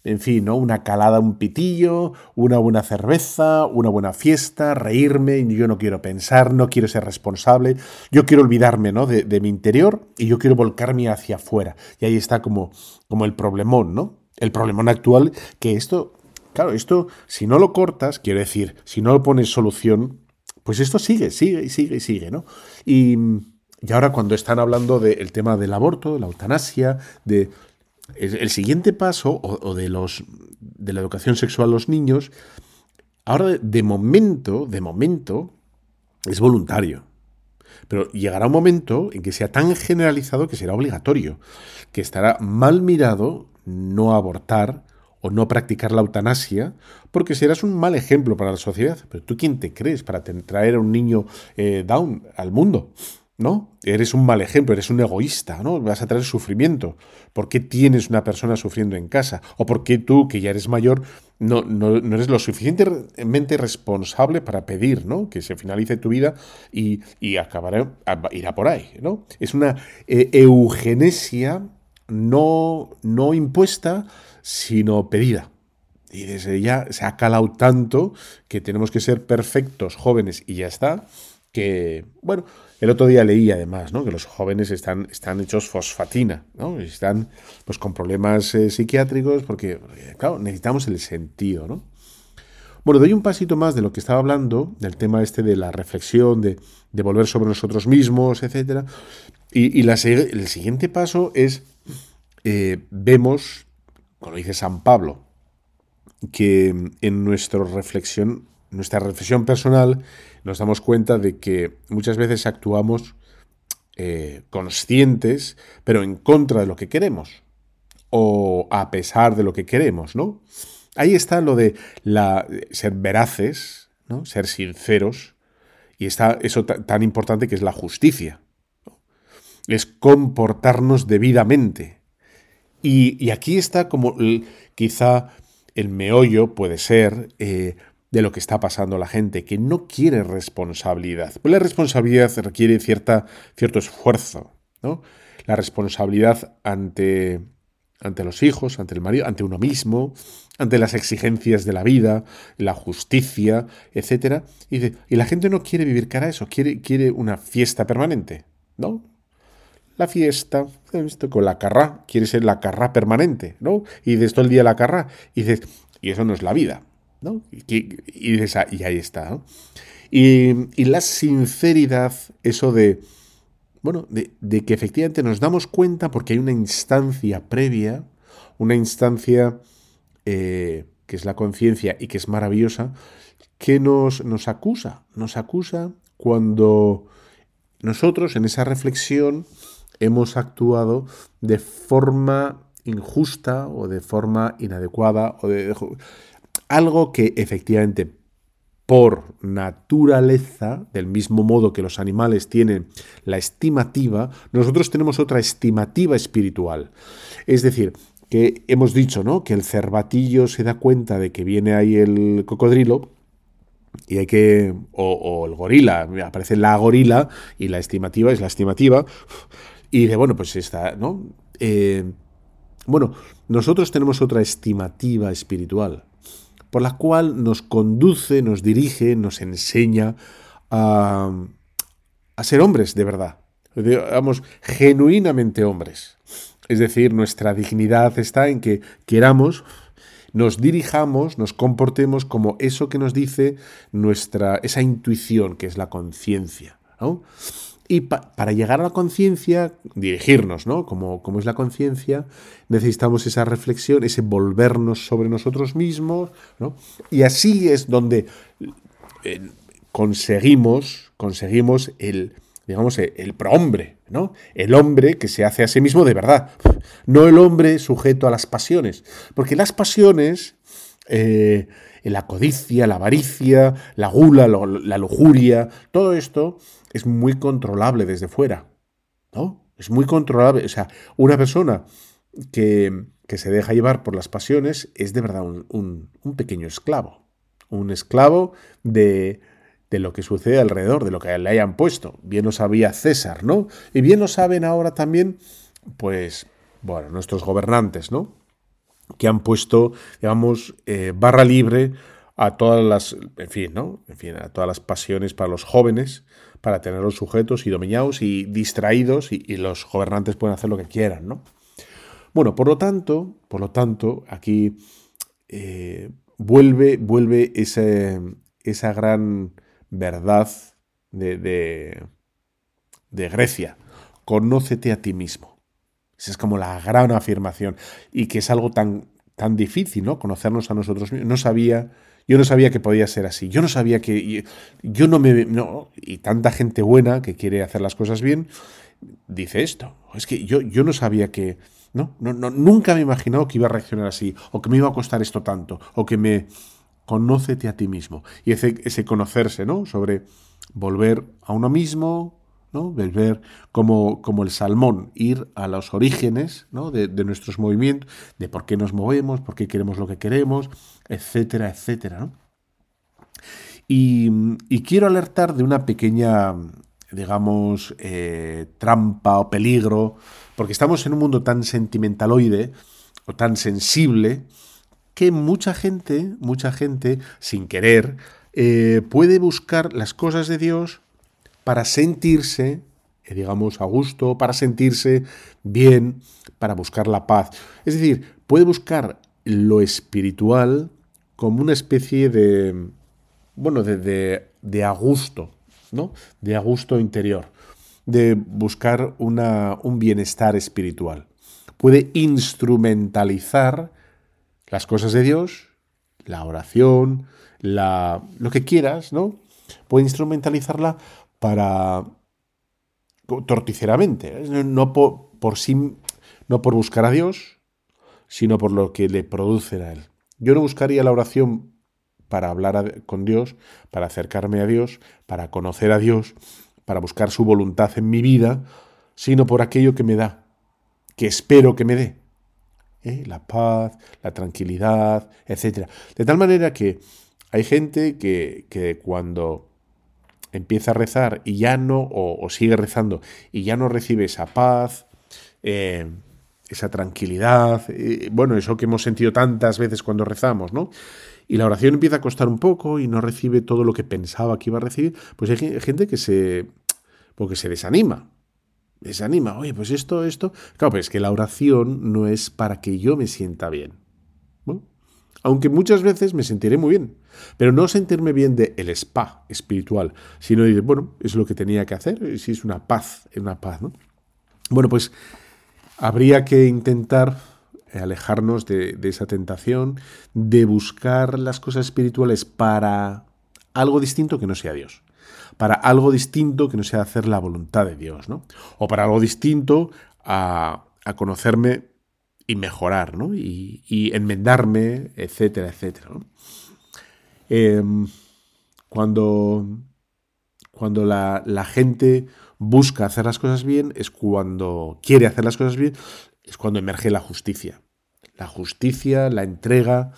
en fin, ¿no? Una calada, un pitillo, una buena cerveza, una buena fiesta, reírme, yo no quiero pensar, no quiero ser responsable, yo quiero olvidarme, ¿no? De, de mi interior y yo quiero volcarme hacia afuera. Y ahí está como, como el problemón, ¿no? El problemón actual, que esto, claro, esto, si no lo cortas, quiero decir, si no lo pones solución, pues esto sigue, sigue y sigue y sigue, ¿no? Y y ahora cuando están hablando del tema del aborto, de la eutanasia, de el, siguiente paso o, de los de la educación sexual a los niños, ahora de momento, de momento es voluntario. Pero llegará un momento en que sea tan generalizado que será obligatorio, que estará mal mirado no abortar o no practicar la eutanasia, porque serás un mal ejemplo para la sociedad. Pero tú quién te crees para traer a un niño eh, down al mundo? ¿No? Eres un mal ejemplo, eres un egoísta, ¿no? Vas a traer sufrimiento. ¿Por qué tienes una persona sufriendo en casa? ¿O por qué tú, que ya eres mayor, no, no, eres lo suficientemente responsable para pedir, ¿no? Que se finalice tu vida y, y irá por ahí, ¿no? Es una eh, eugenesia no, no impuesta, sino pedida. Y desde ya se ha calado tanto que tenemos que ser perfectos, jóvenes y ya está, que, bueno, el otro día leí además ¿no? que los jóvenes están, están hechos fosfatina, ¿no? están pues, con problemas eh, psiquiátricos porque, claro, necesitamos el sentido. ¿no? Bueno, doy un pasito más de lo que estaba hablando, del tema este de la reflexión, de, volver sobre nosotros mismos, etc. Y, y el siguiente paso es, eh, vemos, como dice San Pablo, que en nuestra reflexión, nuestra reflexión personal, nos damos cuenta de que muchas veces actuamos eh, conscientes, pero en contra de lo que queremos, o a pesar de lo que queremos, ¿no? Ahí está lo de ser veraces, ¿no? ser sinceros, y está eso tan importante que es la justicia. Es comportarnos debidamente. Y, aquí está como quizá el meollo puede ser eh, de lo que está pasando la gente, que no quiere responsabilidad. Pues la responsabilidad requiere cierta, cierto esfuerzo, ¿no? La responsabilidad ante, ante los hijos, ante el marido, ante uno mismo, ante las exigencias de la vida, la justicia, etc. Y, la gente no quiere vivir cara a eso, quiere, quiere una fiesta permanente, ¿no? La fiesta, con la carrá, quiere ser la carrá permanente, ¿no? Y de todo el día la carrá, y dices, y eso no es la vida. Y, ahí está. Y, la sinceridad, eso de, bueno, de, que efectivamente nos damos cuenta porque hay una instancia previa, una instancia eh, que es la conciencia y que es maravillosa, que nos, nos acusa, nos acusa cuando nosotros en esa reflexión hemos actuado de forma injusta o de forma inadecuada o de, algo que efectivamente por naturaleza, del mismo modo que los animales tienen la estimativa, nosotros tenemos otra estimativa espiritual. Es decir, que hemos dicho, ¿no? Que el cervatillo se da cuenta de que viene ahí el cocodrilo y hay que. O, el gorila, aparece la gorila y la estimativa es la estimativa. Y dice, bueno, pues está, ¿no? Eh, bueno, nosotros tenemos otra estimativa espiritual por la cual nos conduce, nos dirige, nos enseña a, ser hombres de verdad, digamos, genuinamente hombres. Es decir, nuestra dignidad está en que queramos, nos dirijamos, nos comportemos como eso que nos dice nuestra, esa intuición que es la conciencia. ¿no? Y para llegar a la conciencia, dirigirnos, ¿no? Como, como es la conciencia, necesitamos esa reflexión, ese volvernos sobre nosotros mismos, ¿no? Y así es donde eh, conseguimos, conseguimos el, digamos, el prohombre, ¿no? El hombre que se hace a sí mismo de verdad, no el hombre sujeto a las pasiones, porque las pasiones, eh, la codicia, la avaricia, la gula, la lujuria, todo esto es muy controlable desde fuera, ¿no? Es muy controlable, o sea, una persona que, que se deja llevar por las pasiones es de verdad un, un pequeño esclavo, un esclavo de, de lo que sucede alrededor, de lo que le hayan puesto. Bien lo sabía César, ¿no? Y bien lo saben ahora también, pues, bueno, nuestros gobernantes, ¿no? Que han puesto, digamos, eh, barra libre a todas las, en fin, ¿no? En fin, a todas las pasiones para los jóvenes, para tenerlos sujetos y dominados y distraídos y, los gobernantes pueden hacer lo que quieran, ¿no? Bueno, por lo tanto, por lo tanto, aquí eh, vuelve, vuelve esa gran verdad de, de, Grecia. Conócete a ti mismo. Esa es como la gran afirmación. Y que es algo tan, tan difícil, ¿no? Conocernos a nosotros mismos. No sabía, yo no sabía que podía ser así. Yo no sabía que. Yo no me. No, y tanta gente buena que quiere hacer las cosas bien dice esto. Es que yo, yo no sabía que. No, no, nunca me he imaginado que iba a reaccionar así, o que me iba a costar esto tanto, o que me, conócete a ti mismo. Y ese, ese conocerse, ¿no? Sobre volver a uno mismo, ¿no? Volver como, el salmón, ir a los orígenes ¿no? de, nuestros movimientos, de por qué nos movemos, por qué queremos lo que queremos, etcétera, etcétera. Y, quiero alertar de una pequeña, digamos, eh, trampa o peligro, porque estamos en un mundo tan sentimentaloide o tan sensible, que mucha gente, mucha gente, sin querer, eh, puede buscar las cosas de Dios para sentirse, eh, digamos, a gusto, para sentirse bien, para buscar la paz. Es decir, puede buscar lo espiritual como una especie de, bueno, de, de, de a gusto, ¿no? De a gusto interior, de buscar una, un bienestar espiritual. Puede instrumentalizar las cosas de Dios, la oración, la, lo que quieras, ¿no? Puede instrumentalizarla para torticeramente, ¿eh? no por, sí, no por buscar a Dios, sino por lo que le produce a Él. Yo no buscaría la oración para hablar con Dios, para acercarme a Dios, para conocer a Dios, para buscar su voluntad en mi vida, sino por aquello que me da, que espero que me dé. ¿eh? la paz, la tranquilidad, etc. De tal manera que hay gente que, cuando empieza a rezar y ya no, o, sigue rezando y ya no recibe esa paz, eh, esa tranquilidad, eh, bueno, eso que hemos sentido tantas veces cuando rezamos, ¿no? Y la oración empieza a costar un poco y no recibe todo lo que pensaba que iba a recibir, pues hay gente que se, porque se desanima, desanima. Oye, pues esto, esto. Claro, pues es que la oración no es para que yo me sienta bien. Aunque muchas veces me sentiré muy bien. Pero no sentirme bien de el spa espiritual, sino de, bueno, es lo que tenía que hacer, si es una paz, una paz, ¿no? Bueno, pues habría que intentar alejarnos de, esa tentación, de buscar las cosas espirituales para algo distinto que no sea Dios para algo distinto que no sea hacer la voluntad de Dios, ¿no? O para algo distinto a, conocerme y mejorar, ¿no? Y, enmendarme, etcétera, etcétera. Em, cuando cuando la, gente busca hacer las cosas bien, es cuando quiere hacer las cosas bien, es cuando emerge la justicia. La justicia, la entrega,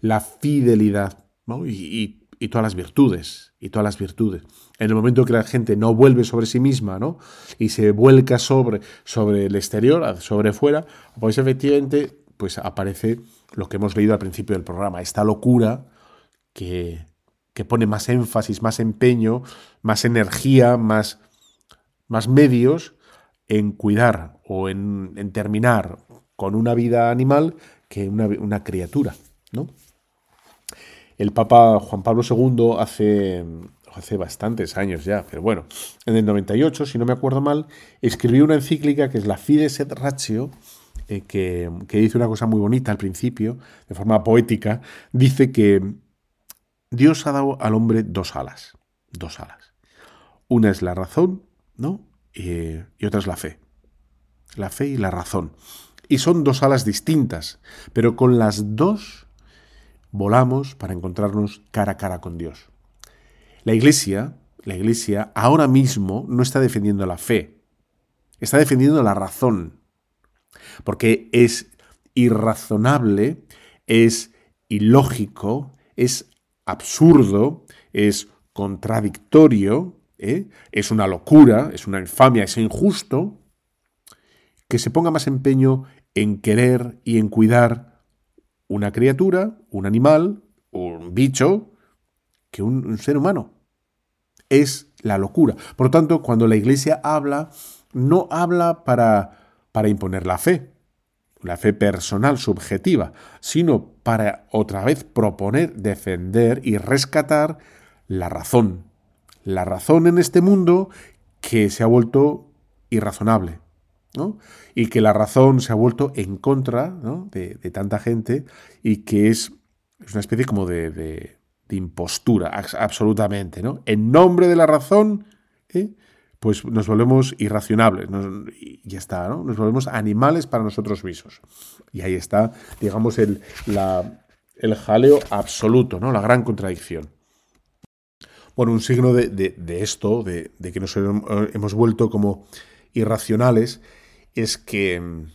la fidelidad ¿no? y, y todas las virtudes, y todas las virtudes. En el momento que la gente no vuelve sobre sí misma, ¿no? Y se vuelca sobre, sobre el exterior, sobre fuera, pues efectivamente pues aparece lo que hemos leído al principio del programa, esta locura que, que pone más énfasis, más empeño, más energía, más, más medios en cuidar o en, en terminar con una vida animal que una, una criatura, ¿no? El Papa Juan Pablo II hace, hace bastantes años ya, pero bueno, en el 98, si no me acuerdo mal, escribió una encíclica que es la Fides et Ratio, eh, que, que, dice una cosa muy bonita al principio, de forma poética, dice que Dios ha dado al hombre dos alas, dos alas. Una es la razón, ¿no? y, otra es la fe. La fe y la razón. Y son dos alas distintas, pero con las dos volamos para encontrarnos cara a cara con Dios. La Iglesia, la Iglesia ahora mismo no está defendiendo la fe, está defendiendo la razón, porque es irrazonable, es ilógico, es absurdo, es contradictorio, ¿eh? es una locura, es una infamia, es injusto, que se ponga más empeño en querer y en cuidar una criatura, un animal, un bicho, que un, ser humano. Es la locura. Por lo tanto, cuando la Iglesia habla, no habla para, para imponer la fe, la fe personal, subjetiva, sino para otra vez proponer, defender y rescatar la razón. La razón en este mundo que se ha vuelto irrazonable. ¿no? Y que la razón se ha vuelto en contra de, tanta gente y que es, es una especie como de, de, impostura, absolutamente. ¿no? En nombre de la razón, ¿eh? Pues nos volvemos irracionables y ya está, ¿no? Nos volvemos animales para nosotros mismos. Y ahí está, digamos, el, el jaleo absoluto, ¿no? La gran contradicción. Bueno, un signo de, esto, de, que nos hemos vuelto como irracionales, es que mm,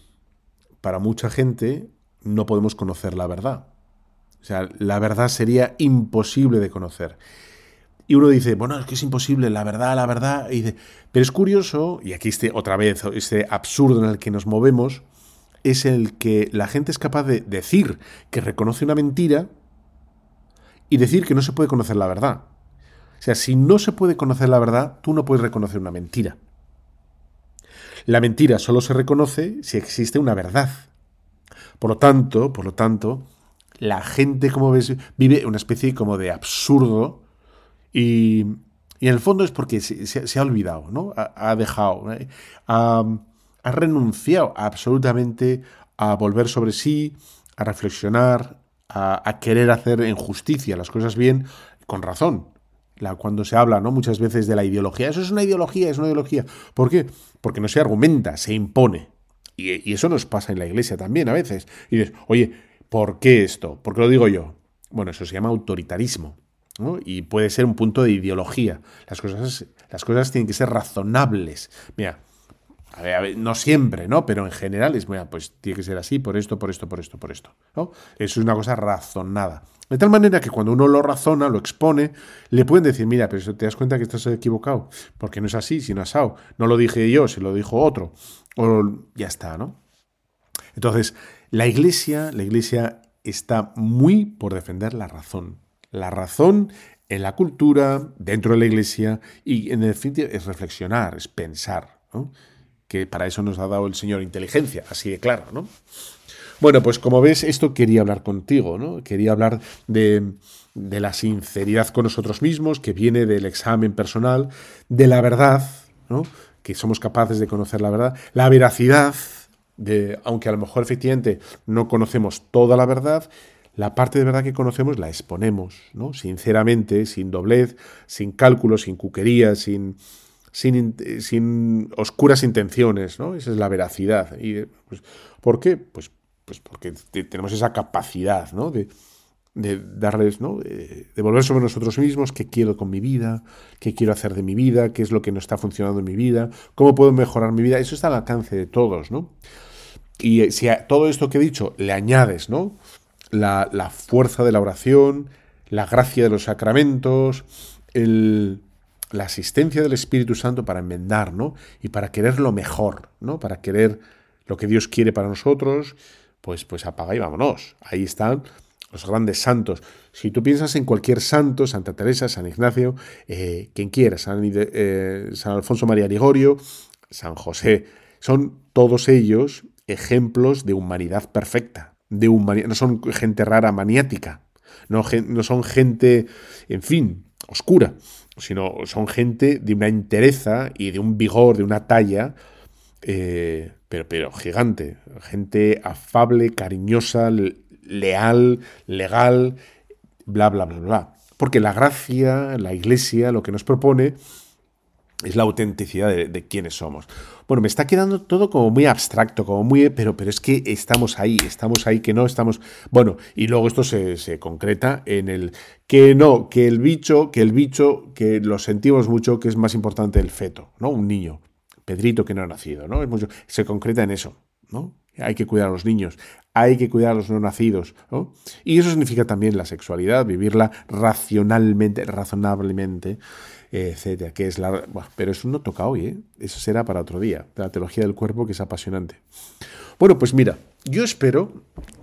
para mucha gente no podemos conocer la verdad. O sea, la verdad sería imposible de conocer. Y uno dice, bueno, es que es imposible, la verdad, la verdad. Y pero es curioso, y aquí este, otra vez, este absurdo en el que nos movemos, es el que la gente es capaz de decir que reconoce una mentira y decir que no se puede conocer la verdad. O sea, si no se puede conocer la verdad, tú no puedes reconocer una mentira. La mentira solo se reconoce si existe una verdad. Por lo tanto, por lo tanto, la gente, como ves, vive una especie como de absurdo y, en el fondo es porque se, ha olvidado, ¿no? Ha, dejado, ¿eh? ha, renunciado absolutamente a volver sobre sí, a reflexionar, a, querer hacer en justicia las cosas bien, con razón. Cuando se habla ¿no? muchas veces de la ideología, eso es una ideología, es una ideología. ¿Por qué? Porque no se argumenta, se impone. Y, y eso nos pasa en la iglesia también a veces. Y dices, oye, ¿por qué esto? ¿Por qué lo digo yo? Bueno, eso se llama autoritarismo. Y puede ser un punto de ideología. Las cosas, las cosas tienen que ser razonables. Mira, no siempre, ¿no? Pero en general es, mira, pues tiene que ser así, por esto, por esto, por esto, por esto. Eso es una cosa razonada. De tal manera que cuando uno lo razona, lo expone, le pueden decir, mira, pero te das cuenta que estás equivocado, porque no es así, sino asado. No lo dije yo, si lo dijo otro. O ya está, ¿no? Entonces, la iglesia, la iglesia está muy por defender la razón la razón en la cultura, dentro de la iglesia, y en el fin es reflexionar, es pensar, que para eso nos ha dado el Señor inteligencia, así de claro. ¿no? Bueno, pues como ves, esto quería hablar contigo, ¿no? Quería hablar de, de la sinceridad con nosotros mismos, que viene del examen personal, de la verdad, ¿no? que somos capaces de conocer la verdad, la veracidad, de, aunque a lo mejor efectivamente no conocemos toda la verdad, la parte de verdad que conocemos la exponemos, ¿no? Sinceramente, sin doblez, sin cálculos, sin cuquerías, sin, sin, sin, oscuras intenciones, ¿no? Esa es la veracidad. Y, pues, ¿Por qué? Pues, pues porque tenemos esa capacidad, ¿no? De, de darles, ¿no? De, volver sobre nosotros mismos, qué quiero con mi vida, qué quiero hacer de mi vida, qué es lo que no está funcionando en mi vida, cómo puedo mejorar mi vida. Eso está al alcance de todos, ¿no? Y si a todo esto que he dicho le añades, ¿no? La, fuerza de la oración, la gracia de los sacramentos, la asistencia del Espíritu Santo para enmendar, ¿no? Y para querer lo mejor, ¿no? Para querer lo que Dios quiere para nosotros, pues, pues apaga y vámonos. Ahí están los grandes santos. Si tú piensas en cualquier santo, Santa Teresa, San Ignacio, eh, quien quiera, San, eh, San Alfonso María Ligorio, San José, son todos ellos ejemplos de humanidad perfecta, de no son gente rara maniática, no, no son gente, en fin, oscura, sino son gente de una entereza y de un vigor, de una talla, eh, pero, pero gigante, gente afable, cariñosa, leal, legal, bla, bla, bla, bla. Porque la gracia, la iglesia, lo que nos propone es la autenticidad de, de, quiénes somos. Bueno, me está quedando todo como muy abstracto, como muy... Pero, pero es que estamos ahí, estamos ahí, que no estamos... Bueno, y luego esto se, se concreta en el que no, que el bicho, que el bicho, que lo sentimos mucho, que es más importante el feto, ¿no? Un niño, Pedrito que no ha nacido, ¿no? Es mucho, se concreta en eso, ¿no? Hay que cuidar a los niños, hay que cuidar a los no nacidos. ¿no? Y eso significa también la sexualidad, vivirla racionalmente, razonablemente, etcétera. Que es la, bueno, pero eso no toca hoy, ¿eh? eso será para otro día, la teología del cuerpo que es apasionante. Bueno, pues mira, yo espero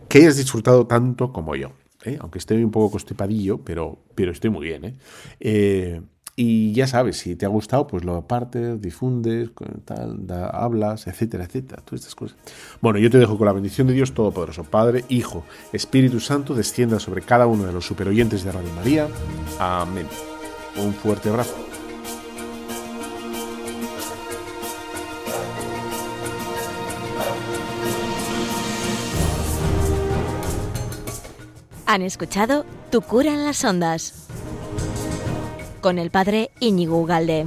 que hayas disfrutado tanto como yo. ¿eh? Aunque esté un poco constipadillo, pero, pero estoy muy bien. ¿eh? eh y ya sabes, si te ha gustado, pues lo apartes, difundes, tal, hablas, etcétera, etcétera, todas estas cosas. Bueno, yo te dejo con la bendición de Dios Todopoderoso, Padre, Hijo, Espíritu Santo, descienda sobre cada uno de los superoyentes de Radio María. Amén. Un fuerte abrazo. Han escuchado Tu cura en las ondas con el padre Íñigo Ugalde.